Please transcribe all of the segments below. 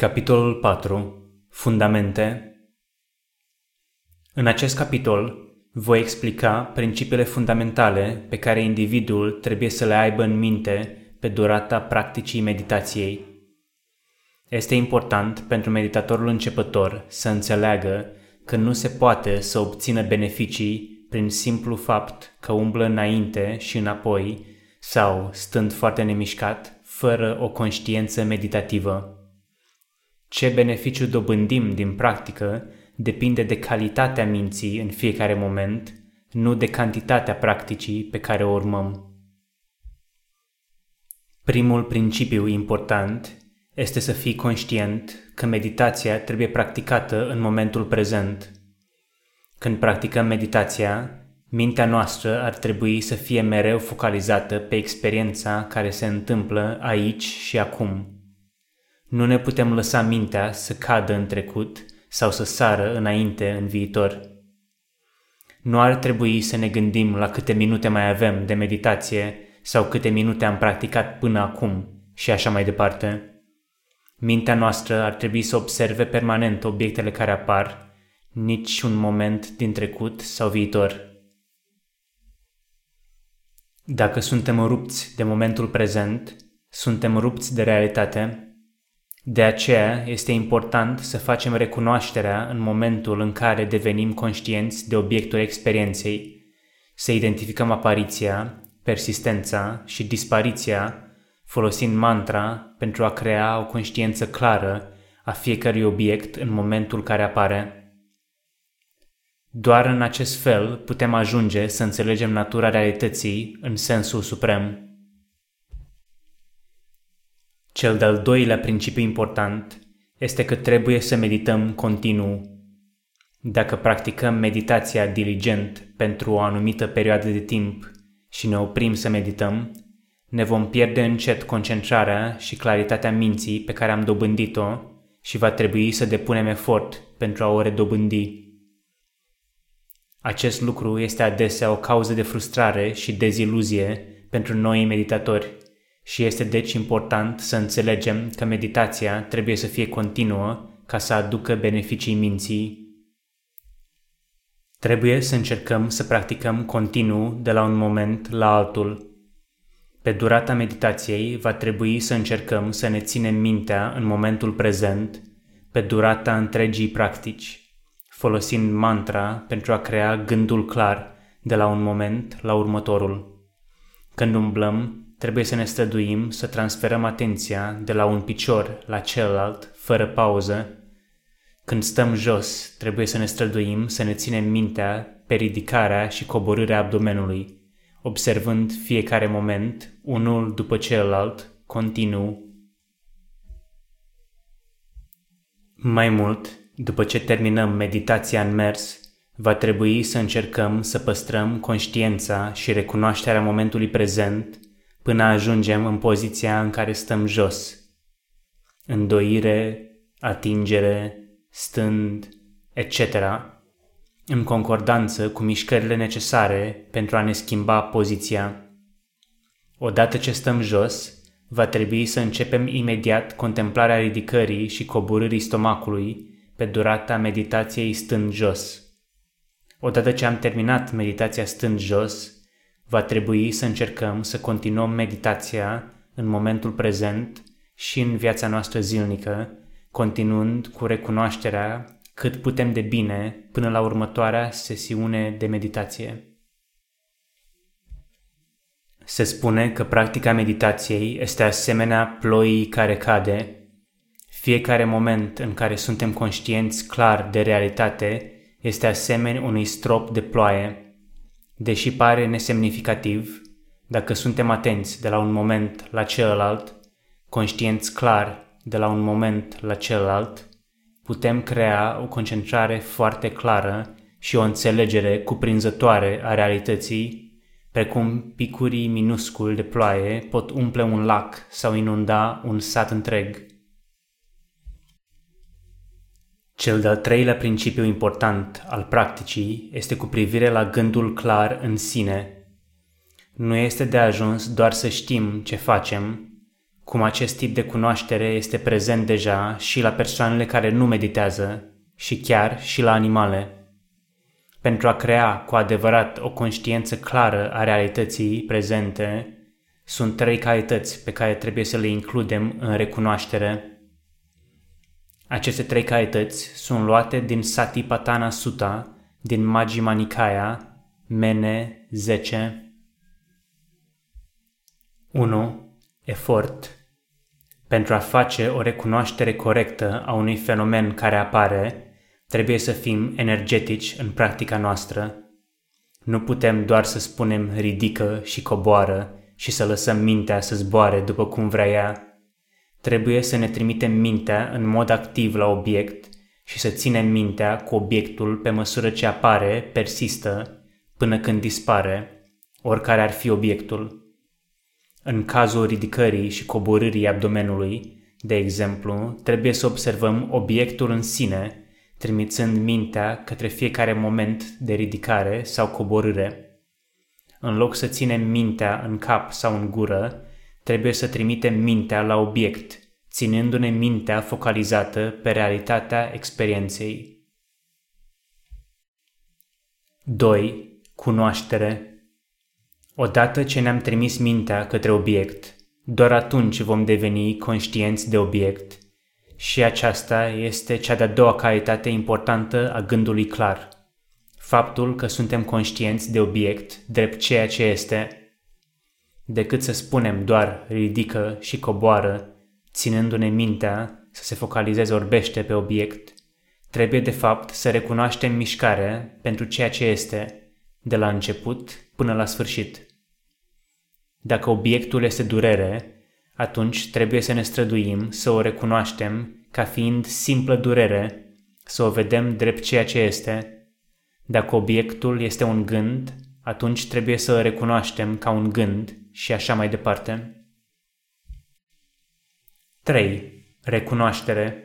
Capitolul 4. Fundamente În acest capitol voi explica principiile fundamentale pe care individul trebuie să le aibă în minte pe durata practicii meditației. Este important pentru meditatorul începător să înțeleagă că nu se poate să obțină beneficii prin simplu fapt că umblă înainte și înapoi sau stând foarte nemișcat, fără o conștiință meditativă. Ce beneficiu dobândim din practică depinde de calitatea minții în fiecare moment, nu de cantitatea practicii pe care o urmăm. Primul principiu important este să fii conștient că meditația trebuie practicată în momentul prezent. Când practicăm meditația, mintea noastră ar trebui să fie mereu focalizată pe experiența care se întâmplă aici și acum nu ne putem lăsa mintea să cadă în trecut sau să sară înainte în viitor. Nu ar trebui să ne gândim la câte minute mai avem de meditație sau câte minute am practicat până acum și așa mai departe. Mintea noastră ar trebui să observe permanent obiectele care apar, nici un moment din trecut sau viitor. Dacă suntem rupți de momentul prezent, suntem rupți de realitate de aceea este important să facem recunoașterea în momentul în care devenim conștienți de obiectul experienței, să identificăm apariția, persistența și dispariția folosind mantra pentru a crea o conștiință clară a fiecărui obiect în momentul care apare. Doar în acest fel putem ajunge să înțelegem natura realității în sensul suprem. Cel de-al doilea principiu important este că trebuie să medităm continuu. Dacă practicăm meditația diligent pentru o anumită perioadă de timp și ne oprim să medităm, ne vom pierde încet concentrarea și claritatea minții pe care am dobândit-o și va trebui să depunem efort pentru a o redobândi. Acest lucru este adesea o cauză de frustrare și deziluzie pentru noi meditatori și este deci important să înțelegem că meditația trebuie să fie continuă ca să aducă beneficii minții. Trebuie să încercăm să practicăm continuu de la un moment la altul. Pe durata meditației va trebui să încercăm să ne ținem mintea în momentul prezent, pe durata întregii practici, folosind mantra pentru a crea gândul clar de la un moment la următorul. Când umblăm, trebuie să ne străduim să transferăm atenția de la un picior la celălalt, fără pauză. Când stăm jos, trebuie să ne străduim să ne ținem mintea pe ridicarea și coborârea abdomenului, observând fiecare moment, unul după celălalt, continuu. Mai mult, după ce terminăm meditația în mers, va trebui să încercăm să păstrăm conștiința și recunoașterea momentului prezent până ajungem în poziția în care stăm jos. Îndoire, atingere, stând, etc., în concordanță cu mișcările necesare pentru a ne schimba poziția. Odată ce stăm jos, va trebui să începem imediat contemplarea ridicării și coborârii stomacului pe durata meditației stând jos. Odată ce am terminat meditația stând jos, Va trebui să încercăm să continuăm meditația în momentul prezent și în viața noastră zilnică, continuând cu recunoașterea cât putem de bine până la următoarea sesiune de meditație. Se spune că practica meditației este asemenea ploii care cade. Fiecare moment în care suntem conștienți clar de realitate este asemenea unui strop de ploaie Deși pare nesemnificativ, dacă suntem atenți de la un moment la celălalt, conștienți clar de la un moment la celălalt, putem crea o concentrare foarte clară și o înțelegere cuprinzătoare a realității, precum picurii minusculi de ploaie pot umple un lac sau inunda un sat întreg. Cel de-al treilea principiu important al practicii este cu privire la gândul clar în sine. Nu este de ajuns doar să știm ce facem, cum acest tip de cunoaștere este prezent deja și la persoanele care nu meditează și chiar și la animale. Pentru a crea cu adevărat o conștiință clară a realității prezente, sunt trei calități pe care trebuie să le includem în recunoaștere. Aceste trei calități sunt luate din Satipatthana Sutta din Majjhima Nikaya, Mene 10. 1. Efort Pentru a face o recunoaștere corectă a unui fenomen care apare, trebuie să fim energetici în practica noastră. Nu putem doar să spunem ridică și coboară și să lăsăm mintea să zboare după cum vrea ea. Trebuie să ne trimitem mintea în mod activ la obiect și să ținem mintea cu obiectul pe măsură ce apare, persistă, până când dispare, oricare ar fi obiectul. În cazul ridicării și coborârii abdomenului, de exemplu, trebuie să observăm obiectul în sine, trimițând mintea către fiecare moment de ridicare sau coborâre. În loc să ținem mintea în cap sau în gură, trebuie să trimitem mintea la obiect, ținându-ne mintea focalizată pe realitatea experienței. 2. Cunoaștere Odată ce ne-am trimis mintea către obiect, doar atunci vom deveni conștienți de obiect și aceasta este cea de-a doua calitate importantă a gândului clar. Faptul că suntem conștienți de obiect drept ceea ce este, decât să spunem doar ridică și coboară, ținându-ne mintea să se focalizeze orbește pe obiect, trebuie de fapt să recunoaștem mișcarea pentru ceea ce este, de la început până la sfârșit. Dacă obiectul este durere, atunci trebuie să ne străduim să o recunoaștem ca fiind simplă durere, să o vedem drept ceea ce este. Dacă obiectul este un gând, atunci trebuie să o recunoaștem ca un gând și așa mai departe. 3. Recunoaștere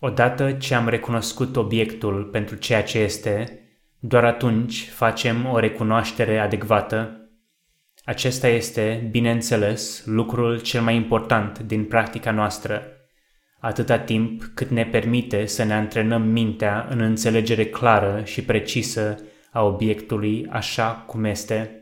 Odată ce am recunoscut obiectul pentru ceea ce este, doar atunci facem o recunoaștere adecvată acesta este, bineînțeles, lucrul cel mai important din practica noastră, atâta timp cât ne permite să ne antrenăm mintea în înțelegere clară și precisă a obiectului așa cum este.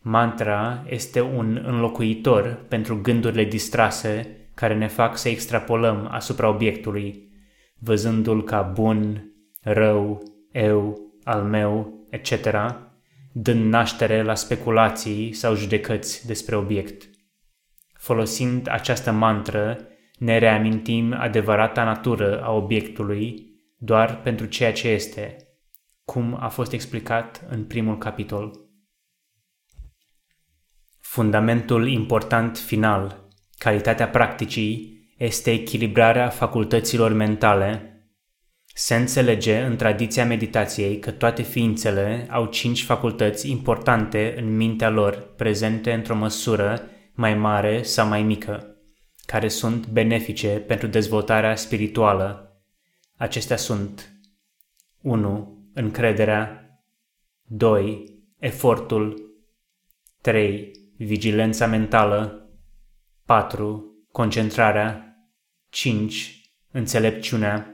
Mantra este un înlocuitor pentru gândurile distrase care ne fac să extrapolăm asupra obiectului, văzându-l ca bun, rău, eu, al meu, etc., dând naștere la speculații sau judecăți despre obiect. Folosind această mantră, ne reamintim adevărata natură a obiectului doar pentru ceea ce este, cum a fost explicat în primul capitol. Fundamentul important final, calitatea practicii, este echilibrarea facultăților mentale se înțelege în tradiția meditației că toate ființele au cinci facultăți importante în mintea lor, prezente într-o măsură mai mare sau mai mică, care sunt benefice pentru dezvoltarea spirituală. Acestea sunt 1. Încrederea 2. Efortul 3. Vigilența mentală 4. Concentrarea 5. Înțelepciunea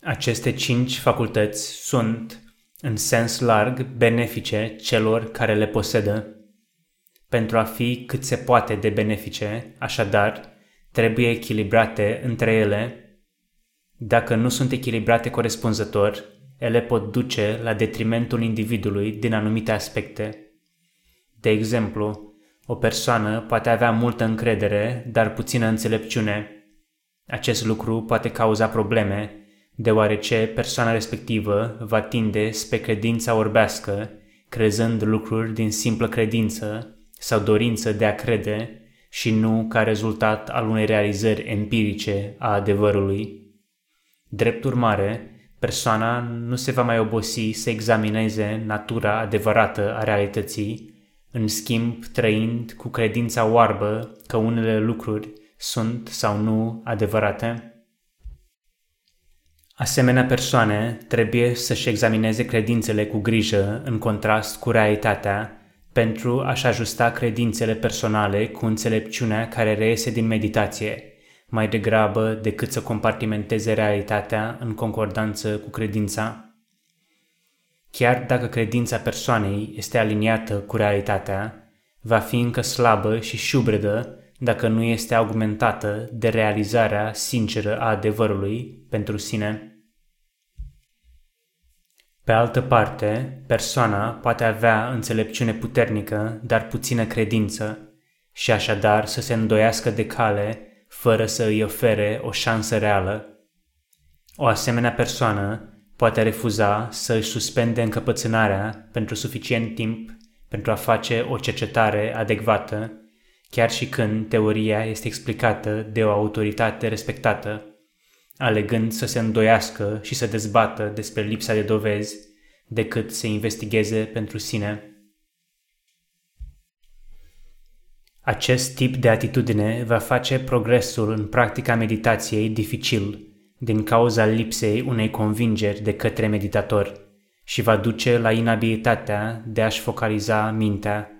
aceste cinci facultăți sunt, în sens larg, benefice celor care le posedă. Pentru a fi cât se poate de benefice, așadar, trebuie echilibrate între ele. Dacă nu sunt echilibrate corespunzător, ele pot duce la detrimentul individului din anumite aspecte. De exemplu, o persoană poate avea multă încredere, dar puțină înțelepciune. Acest lucru poate cauza probleme deoarece persoana respectivă va tinde spre credința orbească, crezând lucruri din simplă credință sau dorință de a crede și nu ca rezultat al unei realizări empirice a adevărului. Drept urmare, persoana nu se va mai obosi să examineze natura adevărată a realității, în schimb trăind cu credința oarbă că unele lucruri sunt sau nu adevărate. Asemenea persoane trebuie să-și examineze credințele cu grijă în contrast cu realitatea, pentru a-și ajusta credințele personale cu înțelepciunea care reiese din meditație, mai degrabă decât să compartimenteze realitatea în concordanță cu credința. Chiar dacă credința persoanei este aliniată cu realitatea, va fi încă slabă și șubredă dacă nu este augmentată de realizarea sinceră a adevărului pentru sine. Pe altă parte, persoana poate avea înțelepciune puternică, dar puțină credință, și așadar să se îndoiască de cale fără să îi ofere o șansă reală. O asemenea persoană poate refuza să își suspende încăpățânarea pentru suficient timp pentru a face o cercetare adecvată, chiar și când teoria este explicată de o autoritate respectată alegând să se îndoiască și să dezbată despre lipsa de dovezi, decât să investigheze pentru sine. Acest tip de atitudine va face progresul în practica meditației dificil, din cauza lipsei unei convingeri de către meditator și va duce la inabilitatea de a-și focaliza mintea.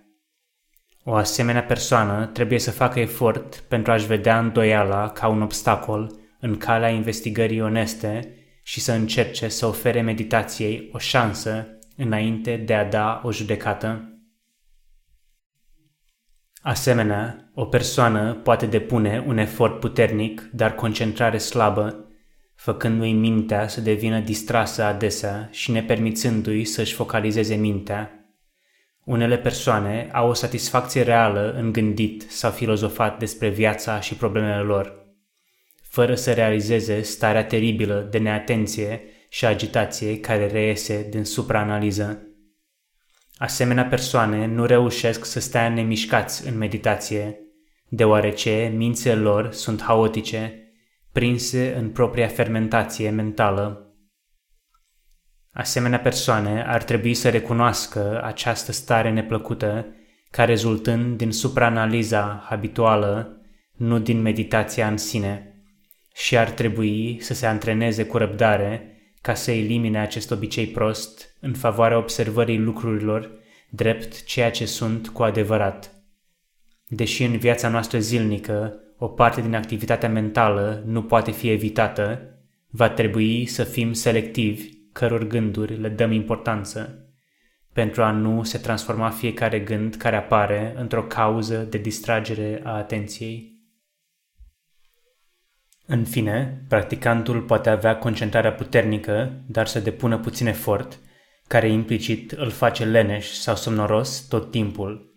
O asemenea persoană trebuie să facă efort pentru a-și vedea îndoiala ca un obstacol în calea investigării oneste și să încerce să ofere meditației o șansă înainte de a da o judecată. Asemenea, o persoană poate depune un efort puternic, dar concentrare slabă, făcându-i mintea să devină distrasă adesea și nepermițându-i să-și focalizeze mintea. Unele persoane au o satisfacție reală în gândit sau filozofat despre viața și problemele lor – fără să realizeze starea teribilă de neatenție și agitație care reiese din supraanaliză. Asemenea persoane nu reușesc să stea nemișcați în meditație, deoarece mințile lor sunt haotice, prinse în propria fermentație mentală. Asemenea persoane ar trebui să recunoască această stare neplăcută ca rezultând din supraanaliza habituală, nu din meditația în sine și ar trebui să se antreneze cu răbdare ca să elimine acest obicei prost în favoarea observării lucrurilor drept ceea ce sunt cu adevărat. Deși în viața noastră zilnică o parte din activitatea mentală nu poate fi evitată, va trebui să fim selectivi căror gânduri le dăm importanță, pentru a nu se transforma fiecare gând care apare într-o cauză de distragere a atenției. În fine, practicantul poate avea concentrarea puternică, dar să depună puțin efort, care implicit îl face leneș sau somnoros tot timpul.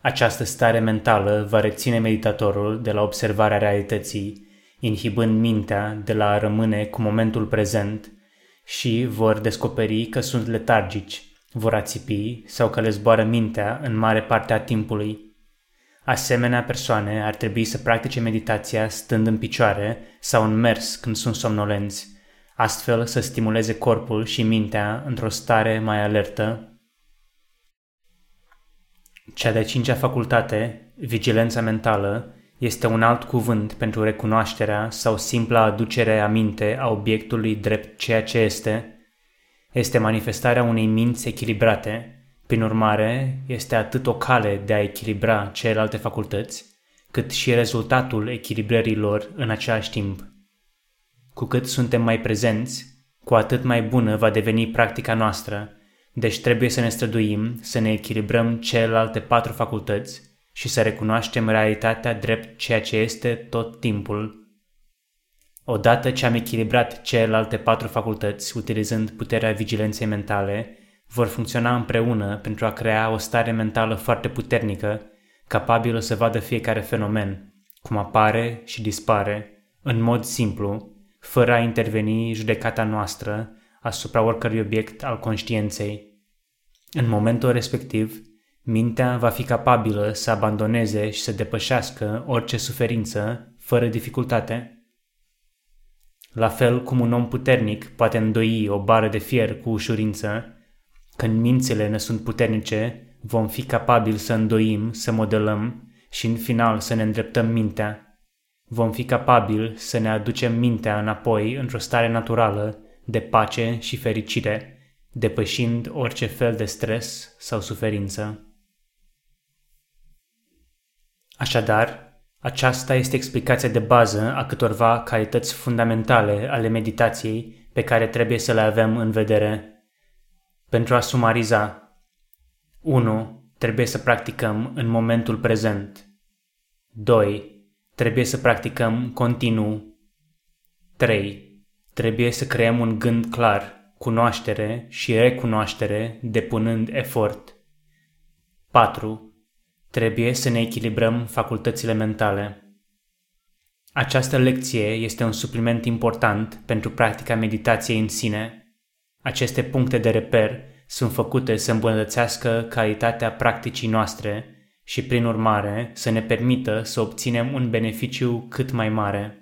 Această stare mentală va reține meditatorul de la observarea realității, inhibând mintea de la a rămâne cu momentul prezent și vor descoperi că sunt letargici, vor ațipi sau că le zboară mintea în mare parte a timpului Asemenea persoane ar trebui să practice meditația stând în picioare sau în mers când sunt somnolenți, astfel să stimuleze corpul și mintea într-o stare mai alertă. Cea de-a cincea facultate, vigilența mentală, este un alt cuvânt pentru recunoașterea sau simpla aducere a minte a obiectului drept ceea ce este. Este manifestarea unei minți echilibrate, prin urmare, este atât o cale de a echilibra celelalte facultăți, cât și rezultatul echilibrării lor în același timp. Cu cât suntem mai prezenți, cu atât mai bună va deveni practica noastră, deci trebuie să ne străduim să ne echilibrăm celelalte patru facultăți și să recunoaștem realitatea drept ceea ce este tot timpul. Odată ce am echilibrat celelalte patru facultăți utilizând puterea vigilenței mentale, vor funcționa împreună pentru a crea o stare mentală foarte puternică, capabilă să vadă fiecare fenomen, cum apare și dispare, în mod simplu, fără a interveni judecata noastră asupra oricărui obiect al conștiinței. În momentul respectiv, mintea va fi capabilă să abandoneze și să depășească orice suferință fără dificultate. La fel cum un om puternic poate îndoi o bară de fier cu ușurință, când mințile ne sunt puternice, vom fi capabili să îndoim, să modelăm și în final să ne îndreptăm mintea. Vom fi capabili să ne aducem mintea înapoi într-o stare naturală de pace și fericire, depășind orice fel de stres sau suferință. Așadar, aceasta este explicația de bază a câtorva calități fundamentale ale meditației pe care trebuie să le avem în vedere. Pentru a sumariza, 1. Trebuie să practicăm în momentul prezent. 2. Trebuie să practicăm continuu. 3. Trebuie să creăm un gând clar, cunoaștere și recunoaștere depunând efort. 4. Trebuie să ne echilibrăm facultățile mentale. Această lecție este un supliment important pentru practica meditației în sine. Aceste puncte de reper sunt făcute să îmbunătățească calitatea practicii noastre și, prin urmare, să ne permită să obținem un beneficiu cât mai mare.